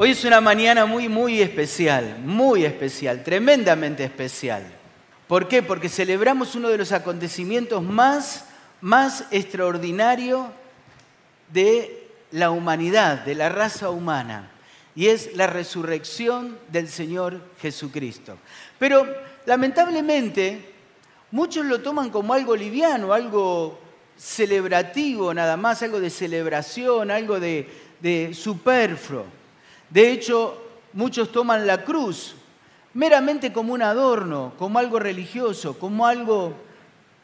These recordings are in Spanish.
Hoy es una mañana muy, muy especial, muy especial, tremendamente especial. ¿Por qué? Porque celebramos uno de los acontecimientos más, más extraordinarios de la humanidad, de la raza humana, y es la resurrección del Señor Jesucristo. Pero lamentablemente muchos lo toman como algo liviano, algo celebrativo nada más, algo de celebración, algo de, de superfluo. De hecho, muchos toman la cruz meramente como un adorno, como algo religioso, como algo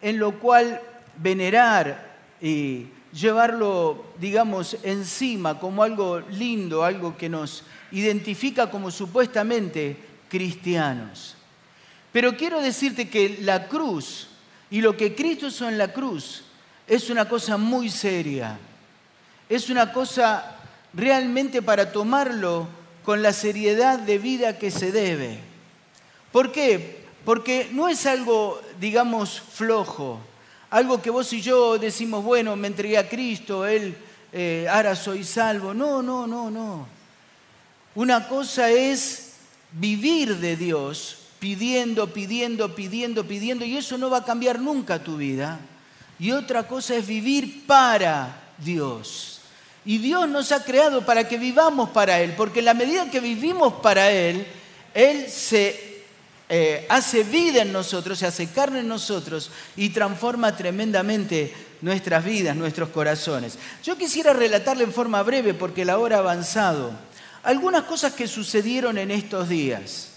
en lo cual venerar y llevarlo, digamos, encima como algo lindo, algo que nos identifica como supuestamente cristianos. Pero quiero decirte que la cruz y lo que Cristo hizo en la cruz es una cosa muy seria, es una cosa realmente para tomarlo con la seriedad de vida que se debe. ¿Por qué? Porque no es algo, digamos, flojo, algo que vos y yo decimos, bueno, me entregué a Cristo, Él, eh, ahora soy salvo. No, no, no, no. Una cosa es vivir de Dios, pidiendo, pidiendo, pidiendo, pidiendo, y eso no va a cambiar nunca tu vida. Y otra cosa es vivir para Dios. Y Dios nos ha creado para que vivamos para Él, porque en la medida que vivimos para Él, Él se eh, hace vida en nosotros, se hace carne en nosotros y transforma tremendamente nuestras vidas, nuestros corazones. Yo quisiera relatarle en forma breve, porque la hora ha avanzado, algunas cosas que sucedieron en estos días.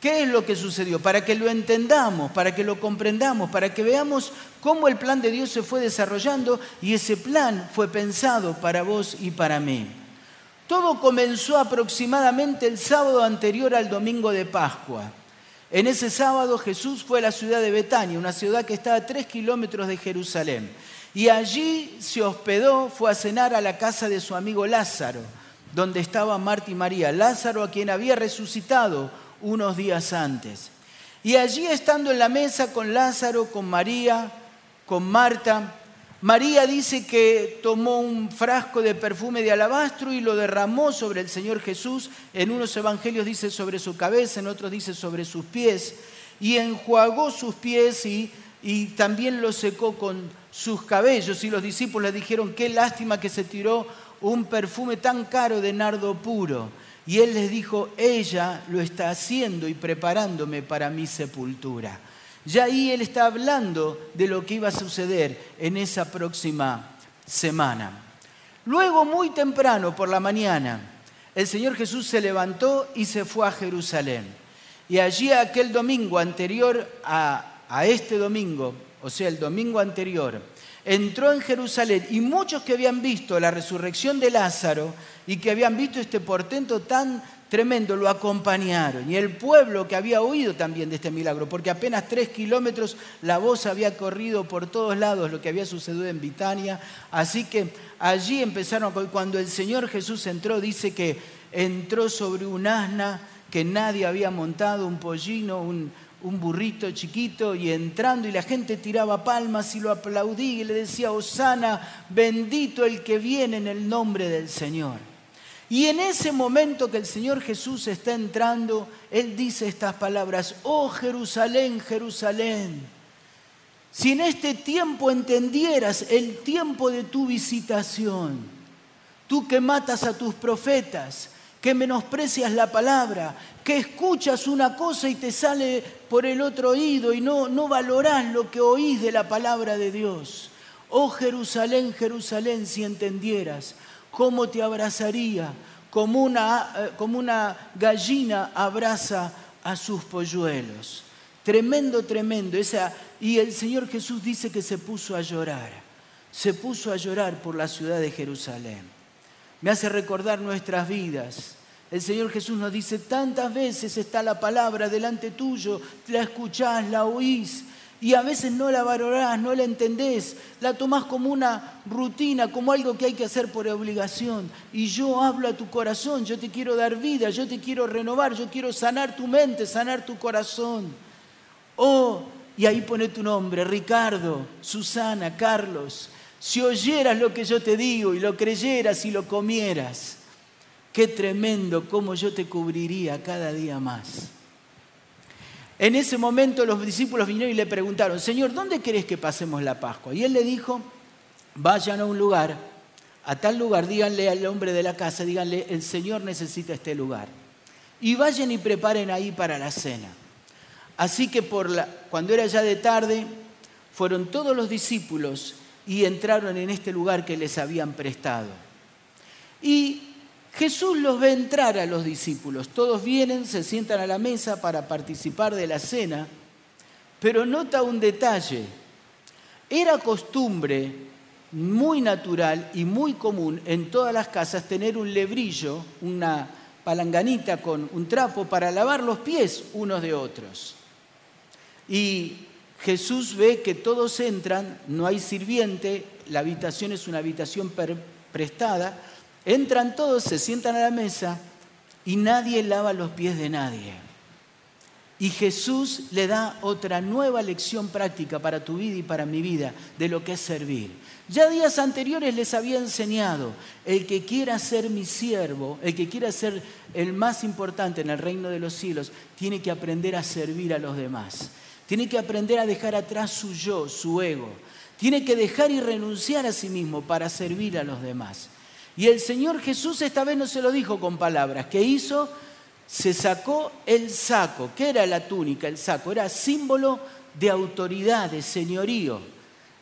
¿Qué es lo que sucedió? Para que lo entendamos, para que lo comprendamos, para que veamos cómo el plan de Dios se fue desarrollando y ese plan fue pensado para vos y para mí. Todo comenzó aproximadamente el sábado anterior al domingo de Pascua. En ese sábado Jesús fue a la ciudad de Betania, una ciudad que está a tres kilómetros de Jerusalén. Y allí se hospedó, fue a cenar a la casa de su amigo Lázaro, donde estaba Marta y María. Lázaro a quien había resucitado unos días antes. Y allí estando en la mesa con Lázaro, con María, con Marta, María dice que tomó un frasco de perfume de alabastro y lo derramó sobre el Señor Jesús. En unos evangelios dice sobre su cabeza, en otros dice sobre sus pies. Y enjuagó sus pies y, y también lo secó con sus cabellos. Y los discípulos le dijeron, qué lástima que se tiró un perfume tan caro de nardo puro. Y él les dijo, ella lo está haciendo y preparándome para mi sepultura. Ya ahí él está hablando de lo que iba a suceder en esa próxima semana. Luego, muy temprano por la mañana, el Señor Jesús se levantó y se fue a Jerusalén. Y allí aquel domingo anterior a, a este domingo, o sea, el domingo anterior, entró en Jerusalén y muchos que habían visto la resurrección de Lázaro y que habían visto este portento tan tremendo lo acompañaron. Y el pueblo que había oído también de este milagro, porque apenas tres kilómetros la voz había corrido por todos lados lo que había sucedido en Bitania. Así que allí empezaron, cuando el Señor Jesús entró, dice que entró sobre un asna que nadie había montado, un pollino, un, un burrito chiquito y entrando y la gente tiraba palmas y lo aplaudía y le decía, Osana, bendito el que viene en el nombre del Señor. Y en ese momento que el Señor Jesús está entrando, Él dice estas palabras, oh Jerusalén, Jerusalén, si en este tiempo entendieras el tiempo de tu visitación, tú que matas a tus profetas, que menosprecias la palabra, que escuchas una cosa y te sale por el otro oído y no, no valorás lo que oís de la palabra de Dios. Oh Jerusalén, Jerusalén, si entendieras cómo te abrazaría, como una, eh, como una gallina abraza a sus polluelos. Tremendo, tremendo. Esa, y el Señor Jesús dice que se puso a llorar. Se puso a llorar por la ciudad de Jerusalén. Me hace recordar nuestras vidas el Señor Jesús nos dice, tantas veces está la palabra delante tuyo, la escuchás, la oís, y a veces no la valorás, no la entendés, la tomás como una rutina, como algo que hay que hacer por obligación. Y yo hablo a tu corazón, yo te quiero dar vida, yo te quiero renovar, yo quiero sanar tu mente, sanar tu corazón. Oh, y ahí pone tu nombre, Ricardo, Susana, Carlos. Si oyeras lo que yo te digo y lo creyeras y lo comieras, qué tremendo cómo yo te cubriría cada día más. En ese momento los discípulos vinieron y le preguntaron, Señor, ¿dónde querés que pasemos la Pascua? Y él le dijo, vayan a un lugar, a tal lugar, díganle al hombre de la casa, díganle, el Señor necesita este lugar. Y vayan y preparen ahí para la cena. Así que por la, cuando era ya de tarde, fueron todos los discípulos y entraron en este lugar que les habían prestado. Y Jesús los ve entrar a los discípulos. Todos vienen, se sientan a la mesa para participar de la cena, pero nota un detalle. Era costumbre muy natural y muy común en todas las casas tener un lebrillo, una palanganita con un trapo para lavar los pies unos de otros. Y Jesús ve que todos entran, no hay sirviente, la habitación es una habitación prestada, Entran todos, se sientan a la mesa y nadie lava los pies de nadie. Y Jesús le da otra nueva lección práctica para tu vida y para mi vida de lo que es servir. Ya días anteriores les había enseñado, el que quiera ser mi siervo, el que quiera ser el más importante en el reino de los cielos, tiene que aprender a servir a los demás. Tiene que aprender a dejar atrás su yo, su ego. Tiene que dejar y renunciar a sí mismo para servir a los demás. Y el Señor Jesús esta vez no se lo dijo con palabras. ¿Qué hizo? Se sacó el saco. ¿Qué era la túnica? El saco. Era símbolo de autoridad, de señorío.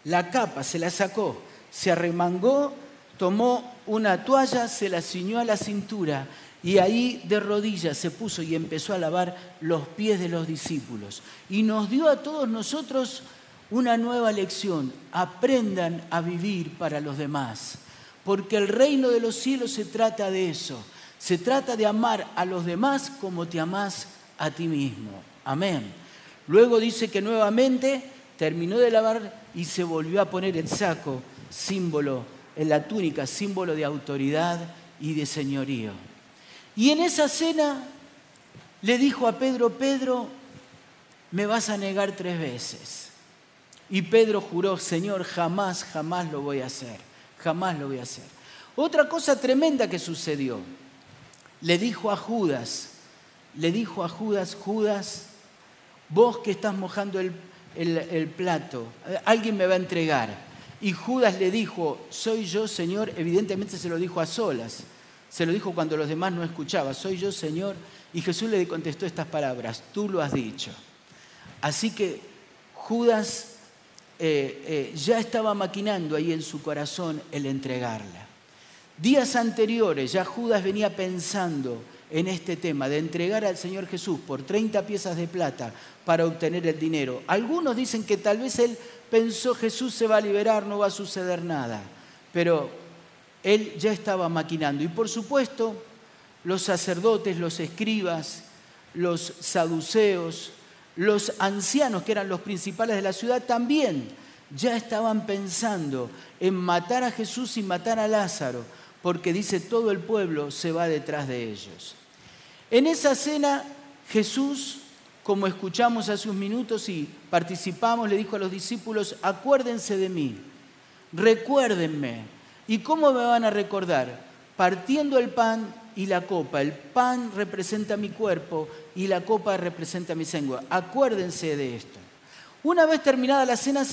La capa se la sacó, se arremangó, tomó una toalla, se la ciñó a la cintura y ahí de rodillas se puso y empezó a lavar los pies de los discípulos. Y nos dio a todos nosotros una nueva lección. Aprendan a vivir para los demás porque el reino de los cielos se trata de eso. Se trata de amar a los demás como te amás a ti mismo. Amén. Luego dice que nuevamente terminó de lavar y se volvió a poner el saco, símbolo, en la túnica, símbolo de autoridad y de señorío. Y en esa cena le dijo a Pedro, Pedro, me vas a negar tres veces. Y Pedro juró, Señor, jamás, jamás lo voy a hacer jamás lo voy a hacer. Otra cosa tremenda que sucedió, le dijo a Judas, le dijo a Judas, Judas, vos que estás mojando el, el, plato, alguien me va a entregar. Y Judas le dijo, soy yo, Señor, evidentemente se lo dijo a solas, se lo dijo cuando los demás no escuchaban, soy yo, Señor. Y Jesús le contestó estas palabras, tú lo has dicho. Así que Judas eh, eh, ya estaba maquinando ahí en su corazón el entregarla. Días anteriores ya Judas venía pensando en este tema de entregar al Señor Jesús por 30 piezas de plata para obtener el dinero. Algunos dicen que tal vez él pensó Jesús se va a liberar, no va a suceder nada, pero él ya estaba maquinando. Y por supuesto, los sacerdotes, los escribas, los saduceos, los ancianos, que eran los principales de la ciudad, también ya estaban pensando en matar a Jesús y matar a Lázaro, porque dice todo el pueblo se va detrás de ellos. En esa cena Jesús, como escuchamos hace unos minutos y participamos, le dijo a los discípulos, acuérdense de mí, recuérdenme. ¿Y cómo me van a recordar? Partiendo el pan y la copa. El pan representa mi cuerpo y la copa representa mi sangre. Acuérdense de esto. Una vez terminada la cena,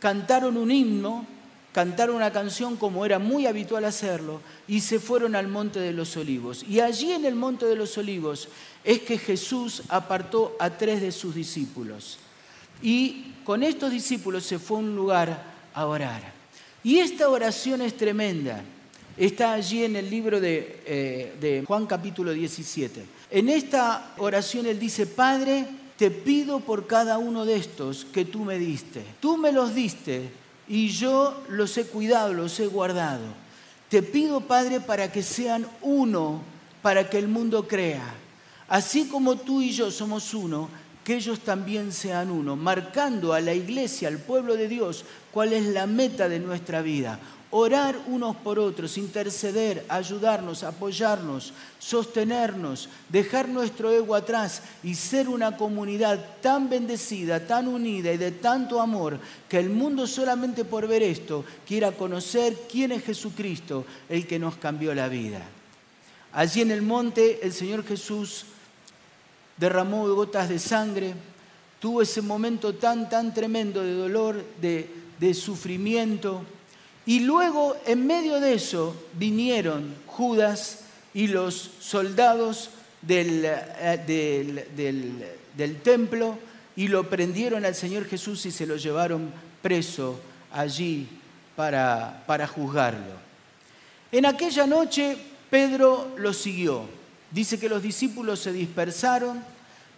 cantaron un himno, cantaron una canción como era muy habitual hacerlo, y se fueron al Monte de los Olivos. Y allí en el Monte de los Olivos es que Jesús apartó a tres de sus discípulos. Y con estos discípulos se fue a un lugar a orar. Y esta oración es tremenda. Está allí en el libro eh, de, Juan capítulo 17. En esta oración él dice, Padre, te pido por cada uno de estos que tú me diste. Tú me los diste y yo los he cuidado, los he guardado. Te pido, Padre, para que sean uno, para que el mundo crea. Así como tú y yo somos uno, que ellos también sean uno, marcando a la iglesia, al pueblo de Dios, cuál es la meta de nuestra vida orar unos por otros, interceder, ayudarnos, apoyarnos, sostenernos, dejar nuestro ego atrás y ser una comunidad tan bendecida, tan unida y de tanto amor que el mundo solamente por ver esto quiera conocer quién es Jesucristo, el que nos cambió la vida. Allí en el monte el Señor Jesús derramó gotas de sangre, tuvo ese momento tan, tan tremendo de dolor, de, sufrimiento. Y luego, en medio de eso, vinieron Judas y los soldados del, eh, del, templo y lo prendieron al Señor Jesús y se lo llevaron preso allí para, para juzgarlo. En aquella noche Pedro lo siguió. Dice que los discípulos se dispersaron,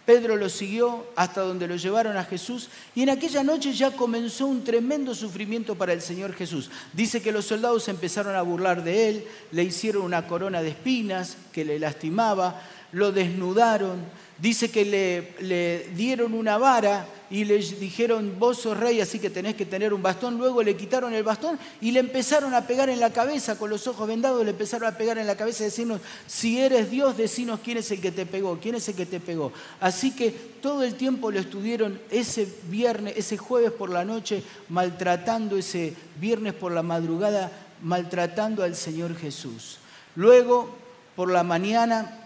Pedro lo siguió hasta donde lo llevaron a Jesús y en aquella noche ya comenzó un tremendo sufrimiento para el Señor Jesús. Dice que los soldados empezaron a burlar de él, le hicieron una corona de espinas que le lastimaba, lo desnudaron, dice que le, dieron una vara y le dijeron, vos sos rey, así que tenés que tener un bastón. Luego le quitaron el bastón y le empezaron a pegar en la cabeza, con los ojos vendados, le empezaron a pegar en la cabeza y decirnos, si eres Dios, decinos quién es el que te pegó, quién es el que te pegó. Así que todo el tiempo lo estuvieron ese viernes, ese jueves por la noche, maltratando, ese viernes por la madrugada, maltratando al Señor Jesús. Luego, por la mañana,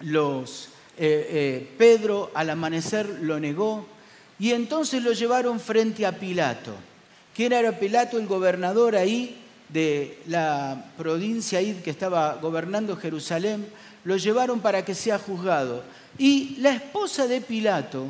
los, eh, eh, Pedro al amanecer lo negó, y entonces lo llevaron frente a Pilato. ¿Quién era Pilato? El gobernador ahí de la provincia que estaba gobernando Jerusalén. Lo llevaron para que sea juzgado. Y la esposa de Pilato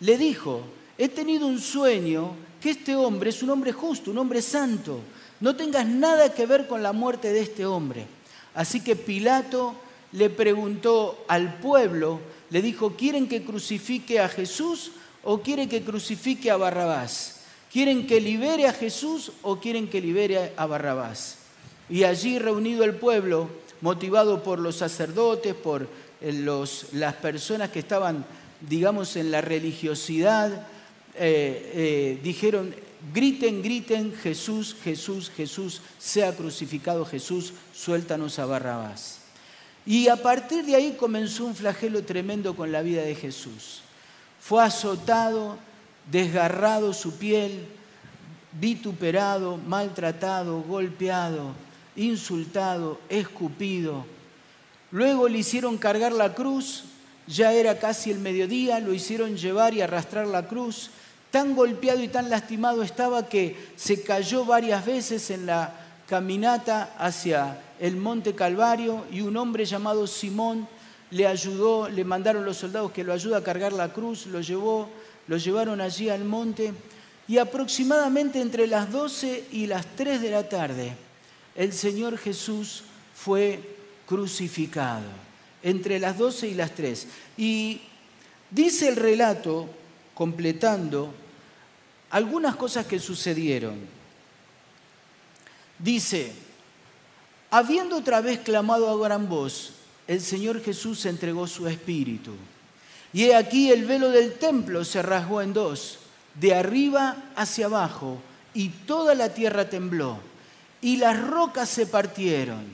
le dijo, he tenido un sueño que este hombre es un hombre justo, un hombre santo. No tengas nada que ver con la muerte de este hombre. Así que Pilato le preguntó al pueblo, le dijo, ¿quieren que crucifique a Jesús o quieren que crucifique a Barrabás? ¿Quieren que libere a Jesús o quieren que libere a Barrabás? Y allí reunido el pueblo, motivado por los sacerdotes, por eh, los, las personas que estaban, digamos, en la religiosidad, eh, eh, dijeron, griten, griten, Jesús, Jesús, Jesús, sea crucificado Jesús, suéltanos a Barrabás. Y a partir de ahí comenzó un flagelo tremendo con la vida de Jesús. Fue azotado, desgarrado su piel, vituperado, maltratado, golpeado, insultado, escupido. Luego le hicieron cargar la cruz, ya era casi el mediodía, lo hicieron llevar y arrastrar la cruz. Tan golpeado y tan lastimado estaba que se cayó varias veces en la caminata hacia el monte Calvario y un hombre llamado Simón le ayudó, le mandaron los soldados que lo ayuda a cargar la cruz, lo llevó, lo llevaron allí al monte y aproximadamente entre las 12 y las 3 de la tarde el Señor Jesús fue crucificado, entre las 12 y las 3. Y dice el relato, completando, algunas cosas que sucedieron. Dice, habiendo otra vez clamado a gran voz, el Señor Jesús entregó su espíritu. Y he aquí el velo del templo se rasgó en dos, de arriba hacia abajo, y toda la tierra tembló, y las rocas se partieron,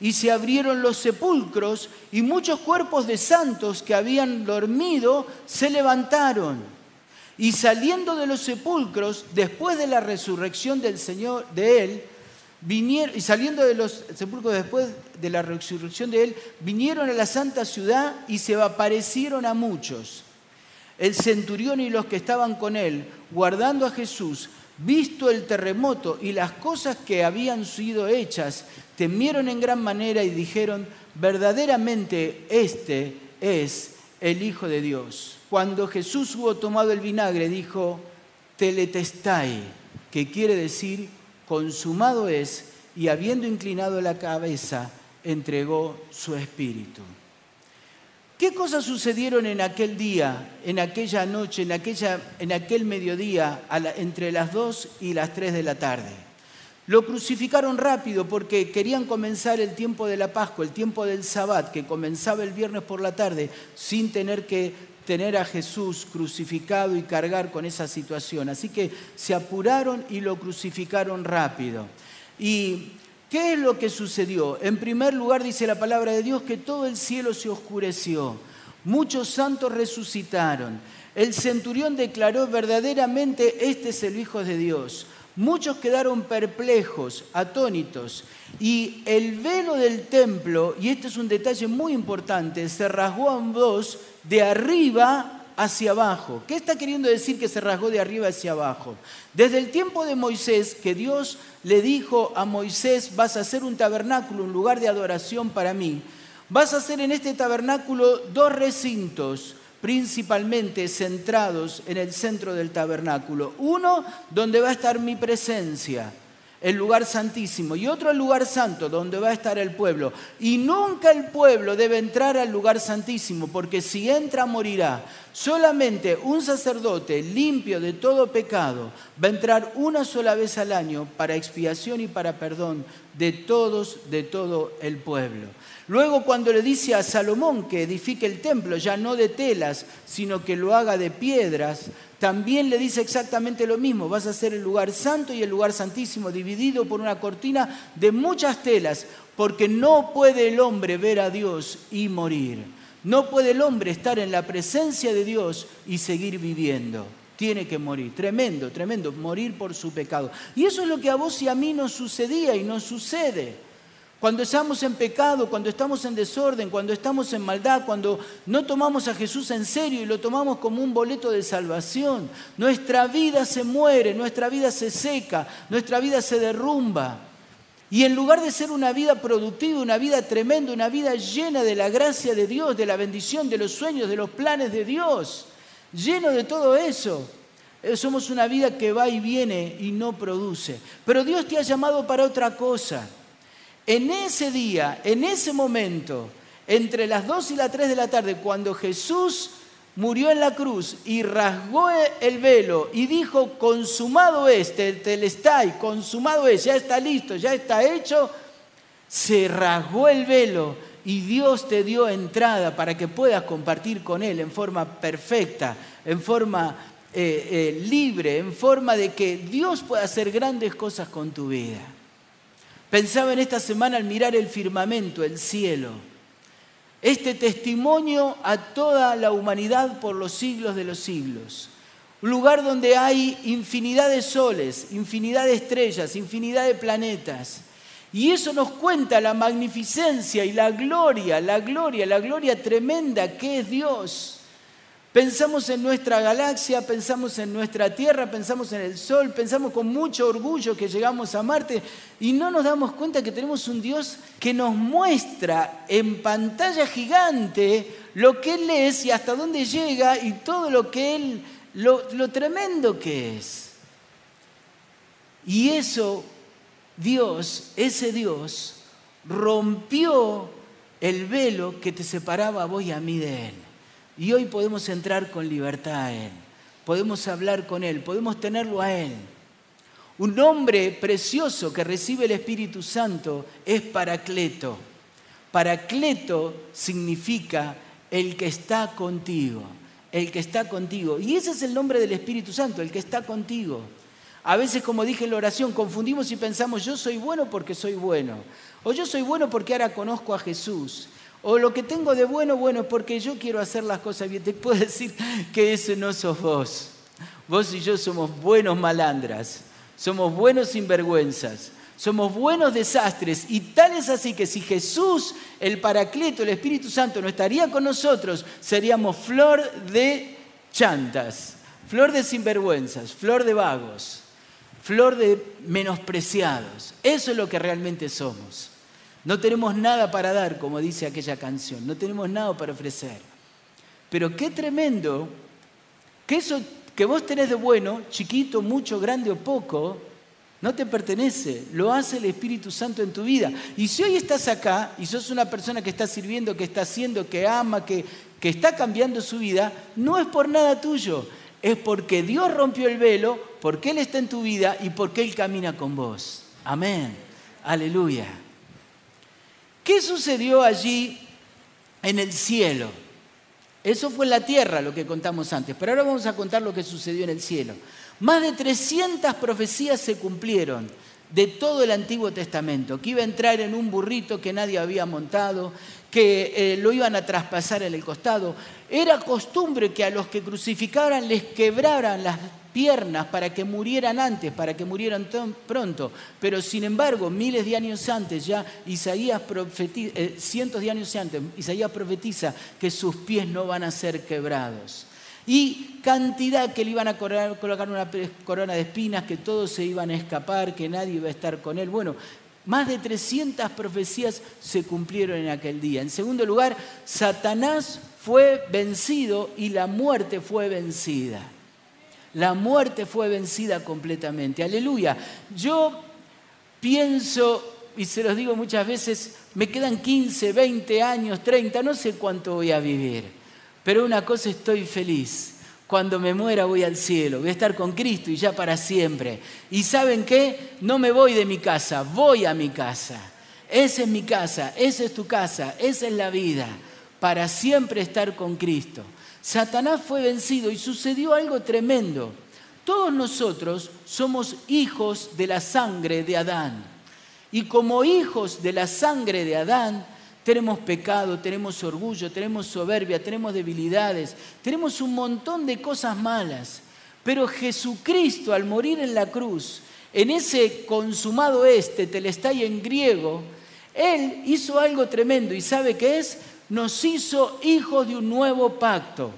y se abrieron los sepulcros, y muchos cuerpos de santos que habían dormido se levantaron. Y saliendo de los sepulcros, después de la resurrección del Señor, de Él, y saliendo de los sepulcros después de la resurrección de él, vinieron a la santa ciudad y se aparecieron a muchos. El centurión y los que estaban con él, guardando a Jesús, visto el terremoto y las cosas que habían sido hechas, temieron en gran manera y dijeron, verdaderamente este es el Hijo de Dios. Cuando Jesús hubo tomado el vinagre, dijo, teletestai, que quiere decir consumado es, y habiendo inclinado la cabeza, entregó su espíritu. ¿Qué cosas sucedieron en aquel día, en aquella noche, en, aquella, en aquel mediodía, entre las dos y las tres de la tarde? Lo crucificaron rápido porque querían comenzar el tiempo de la Pascua, el tiempo del Sabbat, que comenzaba el viernes por la tarde, sin tener que tener a Jesús crucificado y cargar con esa situación. Así que se apuraron y lo crucificaron rápido. ¿Y qué es lo que sucedió? En primer lugar dice la palabra de Dios que todo el cielo se oscureció. Muchos santos resucitaron. El centurión declaró verdaderamente, este es el Hijo de Dios. Muchos quedaron perplejos, atónitos, y el velo del templo, y este es un detalle muy importante, se rasgó en dos de arriba hacia abajo. ¿Qué está queriendo decir que se rasgó de arriba hacia abajo? Desde el tiempo de Moisés, que Dios le dijo a Moisés, vas a hacer un tabernáculo, un lugar de adoración para mí, vas a hacer en este tabernáculo dos recintos principalmente centrados en el centro del tabernáculo. Uno donde va a estar mi presencia el lugar santísimo, y otro el lugar santo, donde va a estar el pueblo. Y nunca el pueblo debe entrar al lugar santísimo, porque si entra morirá. Solamente un sacerdote limpio de todo pecado va a entrar una sola vez al año para expiación y para perdón de todos, de todo el pueblo. Luego cuando le dice a Salomón que edifique el templo, ya no de telas, sino que lo haga de piedras, también le dice exactamente lo mismo, vas a hacer el lugar santo y el lugar santísimo dividido por una cortina de muchas telas, porque no puede el hombre ver a Dios y morir. No puede el hombre estar en la presencia de Dios y seguir viviendo. Tiene que morir. Tremendo, tremendo, morir por su pecado. Y eso es lo que a vos y a mí nos sucedía y nos sucede. Cuando estamos en pecado, cuando estamos en desorden, cuando estamos en maldad, cuando no tomamos a Jesús en serio y lo tomamos como un boleto de salvación, nuestra vida se muere, nuestra vida se seca, nuestra vida se derrumba. Y en lugar de ser una vida productiva, una vida tremenda, una vida llena de la gracia de Dios, de la bendición, de los sueños, de los planes de Dios, lleno de todo eso, eh, somos una vida que va y viene y no produce. Pero Dios te ha llamado para otra cosa. En ese día, en ese momento, entre las 2 y las 3 de la tarde, cuando Jesús murió en la cruz y rasgó el velo y dijo, consumado es, y consumado es, ya está listo, ya está hecho, se rasgó el velo y Dios te dio entrada para que puedas compartir con Él en forma perfecta, en forma eh, eh, libre, en forma de que Dios pueda hacer grandes cosas con tu vida. Pensaba en esta semana al mirar el firmamento, el cielo. Este testimonio a toda la humanidad por los siglos de los siglos. Un lugar donde hay infinidad de soles, infinidad de estrellas, infinidad de planetas. Y eso nos cuenta la magnificencia y la gloria, la gloria, la gloria tremenda que es Dios. Pensamos en nuestra galaxia, pensamos en nuestra Tierra, pensamos en el Sol, pensamos con mucho orgullo que llegamos a Marte y no nos damos cuenta que tenemos un Dios que nos muestra en pantalla gigante lo que Él es y hasta dónde llega y todo lo que Él, lo, lo tremendo que es. Y eso, Dios, ese Dios, rompió el velo que te separaba a vos y a mí de Él. Y hoy podemos entrar con libertad a Él, podemos hablar con Él, podemos tenerlo a Él. Un nombre precioso que recibe el Espíritu Santo es Paracleto. Paracleto significa el que está contigo, el que está contigo. Y ese es el nombre del Espíritu Santo, el que está contigo. A veces, como dije en la oración, confundimos y pensamos, yo soy bueno porque soy bueno. O yo soy bueno porque ahora conozco a Jesús. O lo que tengo de bueno, bueno, porque yo quiero hacer las cosas bien. Te puedo decir que ese no sos vos. Vos y yo somos buenos malandras, somos buenos sinvergüenzas, somos buenos desastres. Y tal es así que si Jesús, el Paracleto, el Espíritu Santo, no estaría con nosotros, seríamos flor de chantas, flor de sinvergüenzas, flor de vagos, flor de menospreciados. Eso es lo que realmente somos. No tenemos nada para dar, como dice aquella canción, no tenemos nada para ofrecer. Pero qué tremendo que eso que vos tenés de bueno, chiquito, mucho, grande o poco, no te pertenece, lo hace el Espíritu Santo en tu vida. Y si hoy estás acá y sos una persona que está sirviendo, que está haciendo, que ama, que, que está cambiando su vida, no es por nada tuyo, es porque Dios rompió el velo, porque Él está en tu vida y porque Él camina con vos. Amén. Aleluya. ¿Qué sucedió allí en el cielo? Eso fue en la tierra lo que contamos antes, pero ahora vamos a contar lo que sucedió en el cielo. Más de 300 profecías se cumplieron de todo el Antiguo Testamento, que iba a entrar en un burrito que nadie había montado, que eh, lo iban a traspasar en el costado. Era costumbre que a los que crucificaran les quebraran las piernas para que murieran antes, para que murieran pronto. Pero sin embargo, miles de años antes, ya Isaías profetiza, eh, cientos de años antes, Isaías profetiza que sus pies no van a ser quebrados. Y cantidad que le iban a colocar una corona de espinas, que todos se iban a escapar, que nadie iba a estar con él. Bueno, más de 300 profecías se cumplieron en aquel día. En segundo lugar, Satanás fue vencido y la muerte fue vencida. La muerte fue vencida completamente. Aleluya. Yo pienso, y se los digo muchas veces, me quedan 15, 20 años, 30, no sé cuánto voy a vivir. Pero una cosa estoy feliz cuando me muera voy al cielo, voy a estar con Cristo y ya para siempre. Y saben qué, no me voy de mi casa, voy a mi casa. Esa es mi casa, esa es tu casa, esa es la vida, para siempre estar con Cristo. Satanás fue vencido y sucedió algo tremendo. Todos nosotros somos hijos de la sangre de Adán. Y como hijos de la sangre de Adán, tenemos pecado, tenemos orgullo, tenemos soberbia, tenemos debilidades, tenemos un montón de cosas malas. Pero Jesucristo al morir en la cruz, en ese consumado este, telestai en griego, Él hizo algo tremendo y ¿sabe qué es? Nos hizo hijos de un nuevo pacto.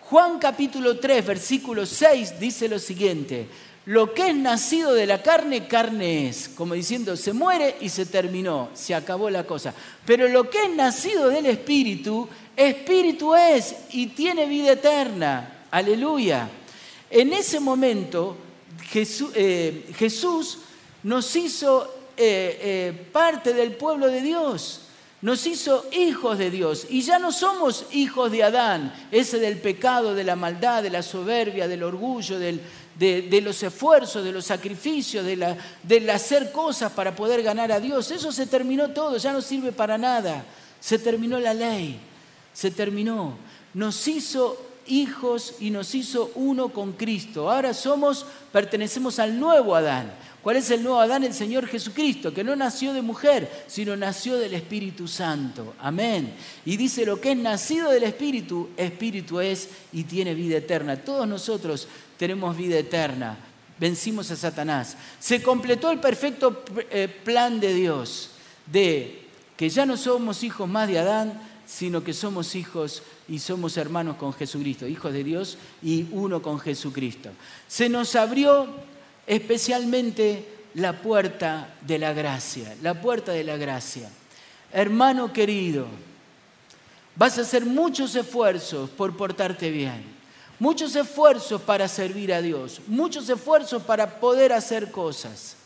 Juan capítulo 3, versículo 6 dice lo siguiente, lo que es nacido de la carne, carne es. Como diciendo, se muere y se terminó, se acabó la cosa. Pero lo que es nacido del Espíritu, Espíritu es y tiene vida eterna. Aleluya. En ese momento Jesús, eh, nos hizo eh, eh, parte del pueblo de Dios nos hizo hijos de Dios y ya no somos hijos de Adán, ese del pecado, de la maldad, de la soberbia, del orgullo, de, los esfuerzos, de los sacrificios, de del hacer cosas para poder ganar a Dios. Eso se terminó todo, ya no sirve para nada. Se terminó la ley, se terminó. Nos hizo hijos y nos hizo uno con Cristo. Ahora somos, pertenecemos al nuevo Adán. ¿Cuál es el nuevo Adán? El Señor Jesucristo, que no nació de mujer, sino nació del Espíritu Santo. Amén. Y dice, lo que es nacido del Espíritu, Espíritu es y tiene vida eterna. Todos nosotros tenemos vida eterna. Vencimos a Satanás. Se completó el perfecto eh, plan de Dios de que ya no somos hijos más de Adán, sino que somos hijos y somos hermanos con Jesucristo, hijos de Dios y uno con Jesucristo. Se nos abrió especialmente la puerta de la gracia, la puerta de la gracia. Hermano querido, vas a hacer muchos esfuerzos por portarte bien muchos esfuerzos para servir a Dios, muchos esfuerzos para poder hacer cosas.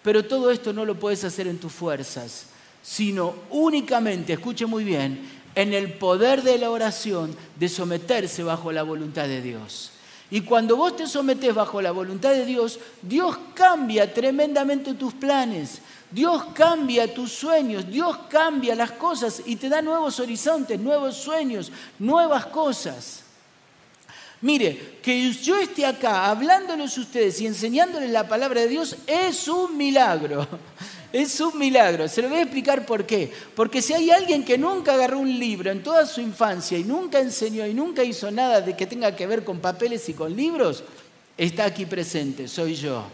Pero todo esto no lo puedes hacer en tus fuerzas, sino únicamente, escuche muy bien, en el poder de la oración de someterse bajo la voluntad de Dios. Y cuando vos te sometes bajo la voluntad de Dios, Dios cambia tremendamente tus planes, Dios cambia tus sueños, Dios cambia las cosas y te da nuevos horizontes, nuevos sueños, nuevas cosas. Mire, que yo esté acá hablándoles a ustedes y enseñándoles la palabra de Dios es un milagro. Es un milagro. Se lo voy a explicar por qué. Porque si hay alguien que nunca agarró un libro en toda su infancia y nunca enseñó y nunca hizo nada de que tenga que ver con papeles y con libros, está aquí presente, soy yo.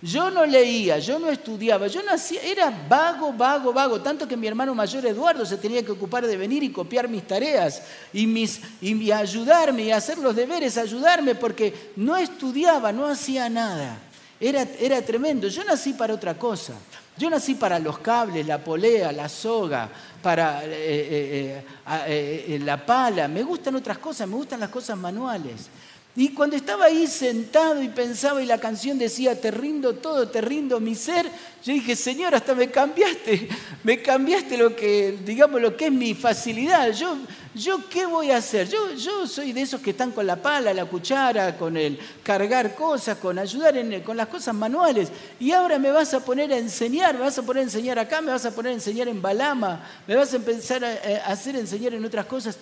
Yo no leía, yo no estudiaba, yo nací, era vago, vago, vago, tanto que mi hermano mayor Eduardo se tenía que ocupar de venir y copiar mis tareas y, mis, y ayudarme y hacer los deberes, ayudarme, porque no estudiaba, no hacía nada. Era, era tremendo. Yo nací para otra cosa. Yo nací para los cables, la polea, la soga, para eh, eh, eh, la pala. Me gustan otras cosas, me gustan las cosas manuales. Y cuando estaba ahí sentado y pensaba y la canción decía, te rindo todo, te rindo mi ser, yo dije, Señor, hasta me cambiaste, me cambiaste lo que, digamos, lo que es mi facilidad. Yo, yo ¿qué voy a hacer? Yo, yo soy de esos que están con la pala, la cuchara, con el cargar cosas, con ayudar en, con las cosas manuales. Y ahora me vas a poner a enseñar, me vas a poner a enseñar acá, me vas a poner a enseñar en Balama, me vas a empezar a, a hacer enseñar en otras cosas.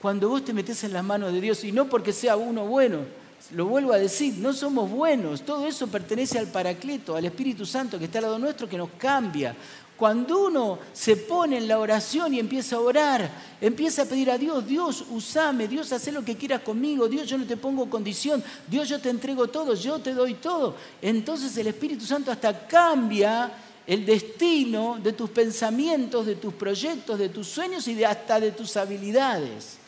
Cuando vos te metes en las manos de Dios, y no porque sea uno bueno, lo vuelvo a decir, no somos buenos, todo eso pertenece al Paracleto, al Espíritu Santo que está al lado nuestro, que nos cambia. Cuando uno se pone en la oración y empieza a orar, empieza a pedir a Dios, Dios, usame, Dios, haz lo que quieras conmigo, Dios, yo no te pongo condición, Dios, yo te entrego todo, yo te doy todo. Entonces el Espíritu Santo hasta cambia el destino de tus pensamientos, de tus proyectos, de tus sueños y de hasta de tus habilidades.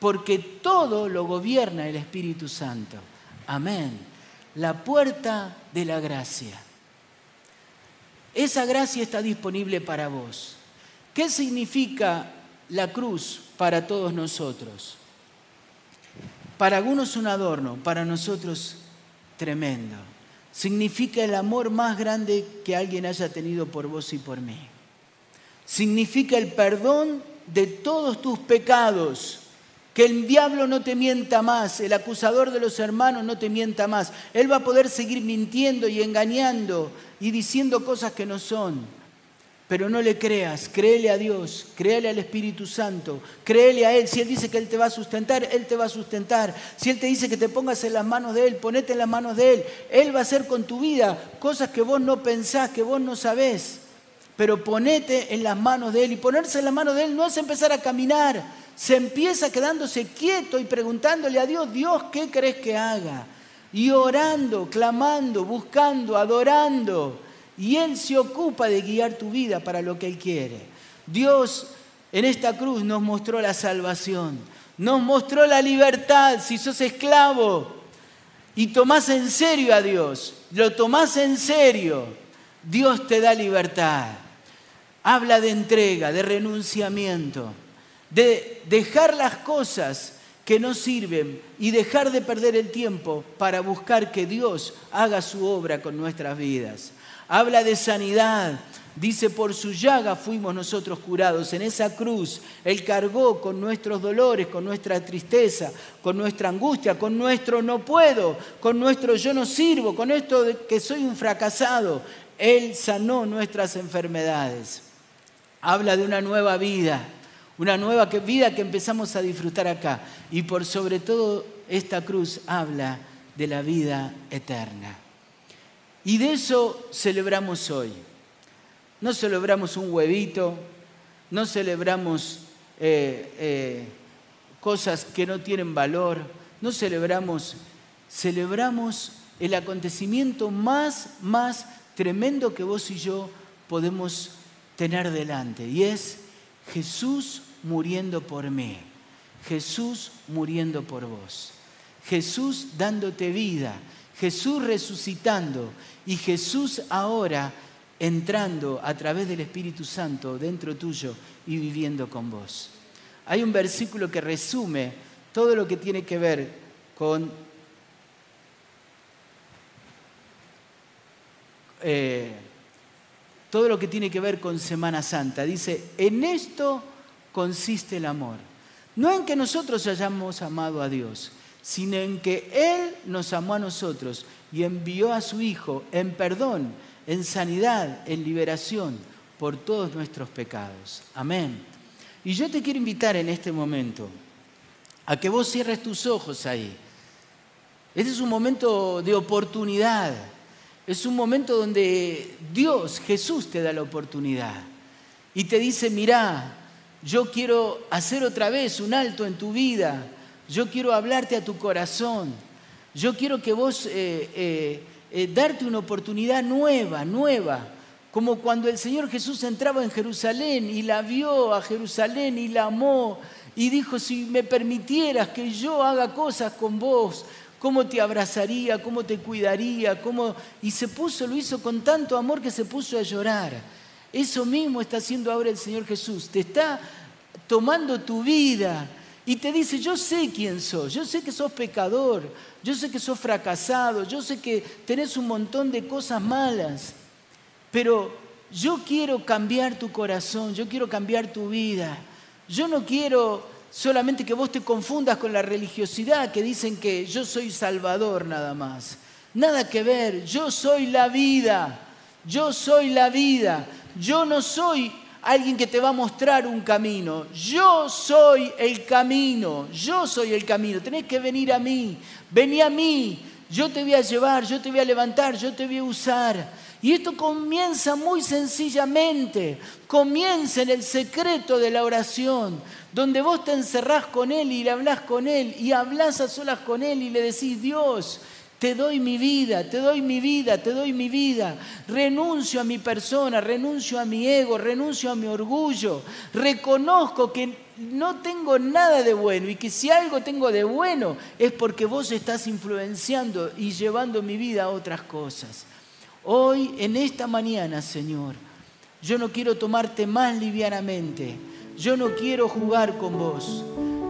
Porque todo lo gobierna el Espíritu Santo. Amén. La puerta de la gracia. Esa gracia está disponible para vos. ¿Qué significa la cruz para todos nosotros? Para algunos un adorno, para nosotros tremendo. Significa el amor más grande que alguien haya tenido por vos y por mí. Significa el perdón de todos tus pecados que el diablo no te mienta más, el acusador de los hermanos no te mienta más. Él va a poder seguir mintiendo y engañando y diciendo cosas que no son. Pero no le creas, créele a Dios, créele al Espíritu Santo, créele a Él. Si Él dice que Él te va a sustentar, Él te va a sustentar. Si Él te dice que te pongas en las manos de Él, ponete en las manos de Él. Él va a hacer con tu vida cosas que vos no pensás, que vos no sabés. Pero ponete en las manos de Él. Y ponerse en las manos de Él no es empezar a caminar, se empieza quedándose quieto y preguntándole a Dios, Dios, ¿qué crees que haga? Y orando, clamando, buscando, adorando. Y Él se ocupa de guiar tu vida para lo que Él quiere. Dios en esta cruz nos mostró la salvación, nos mostró la libertad si sos esclavo y tomás en serio a Dios, lo tomás en serio, Dios te da libertad. Habla de entrega, de renunciamiento de dejar las cosas que no sirven y dejar de perder el tiempo para buscar que Dios haga su obra con nuestras vidas. Habla de sanidad. Dice, por su llaga fuimos nosotros curados. En esa cruz Él cargó con nuestros dolores, con nuestra tristeza, con nuestra angustia, con nuestro no puedo, con nuestro yo no sirvo, con esto de que soy un fracasado. Él sanó nuestras enfermedades. Habla de una nueva vida una nueva vida que empezamos a disfrutar acá. Y por sobre todo esta cruz habla de la vida eterna. Y de eso celebramos hoy. No celebramos un huevito, no celebramos eh, eh, cosas que no tienen valor, no celebramos, celebramos el acontecimiento más, más tremendo que vos y yo podemos tener delante. Y es Jesús muriendo por mí, Jesús muriendo por vos, Jesús dándote vida, Jesús resucitando y Jesús ahora entrando a través del Espíritu Santo dentro tuyo y viviendo con vos. Hay un versículo que resume todo lo que tiene que ver con eh, todo lo que tiene que ver con Semana Santa. Dice, en esto consiste el amor. No en que nosotros hayamos amado a Dios, sino en que Él nos amó a nosotros y envió a su Hijo en perdón, en sanidad, en liberación por todos nuestros pecados. Amén. Y yo te quiero invitar en este momento a que vos cierres tus ojos ahí. Este es un momento de oportunidad. Es un momento donde Dios, Jesús, te da la oportunidad. Y te dice, mirá, yo quiero hacer otra vez un alto en tu vida, yo quiero hablarte a tu corazón, yo quiero que vos eh, eh, eh, darte una oportunidad nueva, nueva, como cuando el Señor Jesús entraba en Jerusalén y la vio a Jerusalén y la amó y dijo, si me permitieras que yo haga cosas con vos, cómo te abrazaría, cómo te cuidaría, cómo... Y se puso, lo hizo con tanto amor que se puso a llorar. Eso mismo está haciendo ahora el Señor Jesús. Te está tomando tu vida y te dice, yo sé quién sos, yo sé que sos pecador, yo sé que sos fracasado, yo sé que tenés un montón de cosas malas, pero yo quiero cambiar tu corazón, yo quiero cambiar tu vida. Yo no quiero solamente que vos te confundas con la religiosidad que dicen que yo soy salvador nada más. Nada que ver, yo soy la vida, yo soy la vida. Yo no soy alguien que te va a mostrar un camino. Yo soy el camino. Yo soy el camino. Tenés que venir a mí. Vení a mí. Yo te voy a llevar, yo te voy a levantar, yo te voy a usar. Y esto comienza muy sencillamente, comienza en el secreto de la oración, donde vos te encerrás con Él y le hablas con Él y hablas a solas con Él y le decís, Dios, te doy mi vida, te doy mi vida, te doy mi vida. Renuncio a mi persona, renuncio a mi ego, renuncio a mi orgullo. Reconozco que no tengo nada de bueno y que si algo tengo de bueno es porque vos estás influenciando y llevando mi vida a otras cosas. Hoy, en esta mañana, Señor, yo no quiero tomarte más livianamente. Yo no quiero jugar con vos.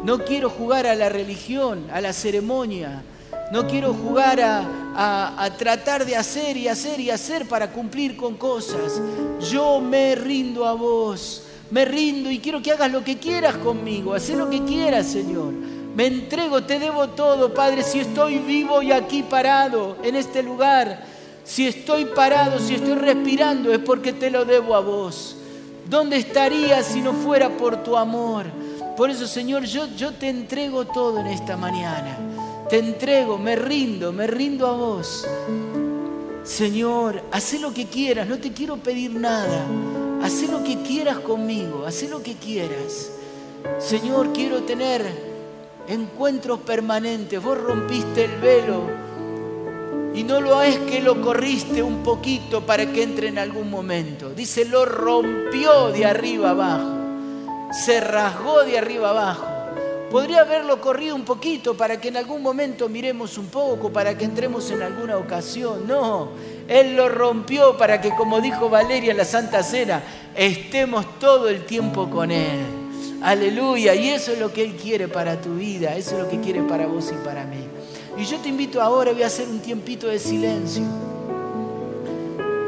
No quiero jugar a la religión, a la ceremonia no quiero jugar a, tratar de hacer y hacer y hacer para cumplir con cosas. Yo me rindo a vos. Me rindo y quiero que hagas lo que quieras conmigo. Haz lo que quieras, Señor. Me entrego, te debo todo, Padre. Si estoy vivo y aquí parado en este lugar, si estoy parado, si estoy respirando, es porque te lo debo a vos. ¿Dónde estaría si no fuera por tu amor? Por eso, Señor, yo, yo te entrego todo en esta mañana te entrego, me rindo, me rindo a vos. Señor, haz lo que quieras, no te quiero pedir nada. Haz lo que quieras conmigo, haz lo que quieras. Señor, quiero tener encuentros permanentes. Vos rompiste el velo y no lo es que lo corriste un poquito para que entre en algún momento. Dice, lo rompió de arriba abajo. Se rasgó de arriba abajo. Podría haberlo corrido un poquito para que en algún momento miremos un poco, para que entremos en alguna ocasión. No, Él lo rompió para que, como dijo Valeria en la Santa Cena, estemos todo el tiempo con Él. Aleluya. Y eso es lo que Él quiere para tu vida, eso es lo que quiere para vos y para mí. Y yo te invito ahora, voy a hacer un tiempito de silencio,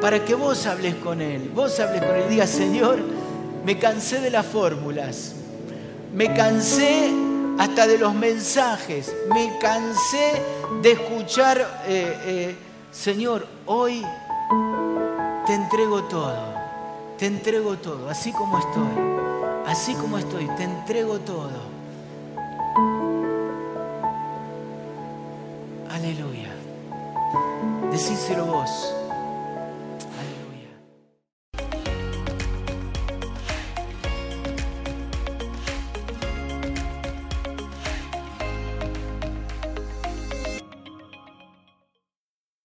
para que vos hables con Él, vos hables con Él y digas, Señor, me cansé de las fórmulas, me cansé hasta de los mensajes. Me cansé de escuchar, eh, eh, Señor, hoy te entrego todo, te entrego todo, así como estoy, así como estoy, te entrego todo. Aleluya. Decíselo vos.